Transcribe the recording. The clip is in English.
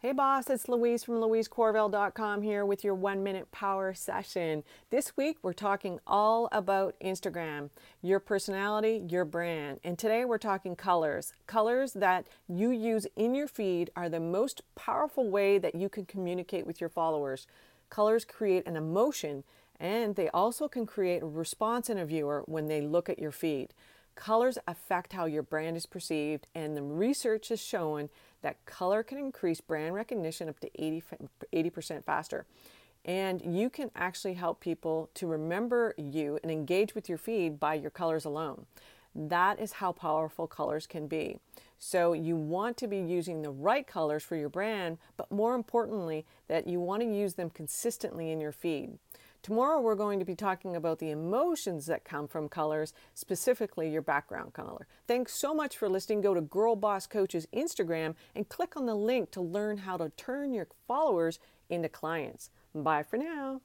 Hey boss, it's Louise from louisecorville.com here with your one minute power session. This week we're talking all about Instagram, your personality, your brand. And today we're talking colors. Colors that you use in your feed are the most powerful way that you can communicate with your followers. Colors create an emotion and they also can create a response in a viewer when they look at your feed. Colors affect how your brand is perceived, and the research is showing that color can increase brand recognition up to 80, percent faster. And you can actually help people to remember you and engage with your feed by your colors alone. That is how powerful colors can be. So, you want to be using the right colors for your brand, but more importantly, that you want to use them consistently in your feed. Tomorrow, we're going to be talking about the emotions that come from colors, specifically your background color. Thanks so much for listening. Go to Girl Boss Coach's Instagram and click on the link to learn how to turn your followers into clients. Bye for now.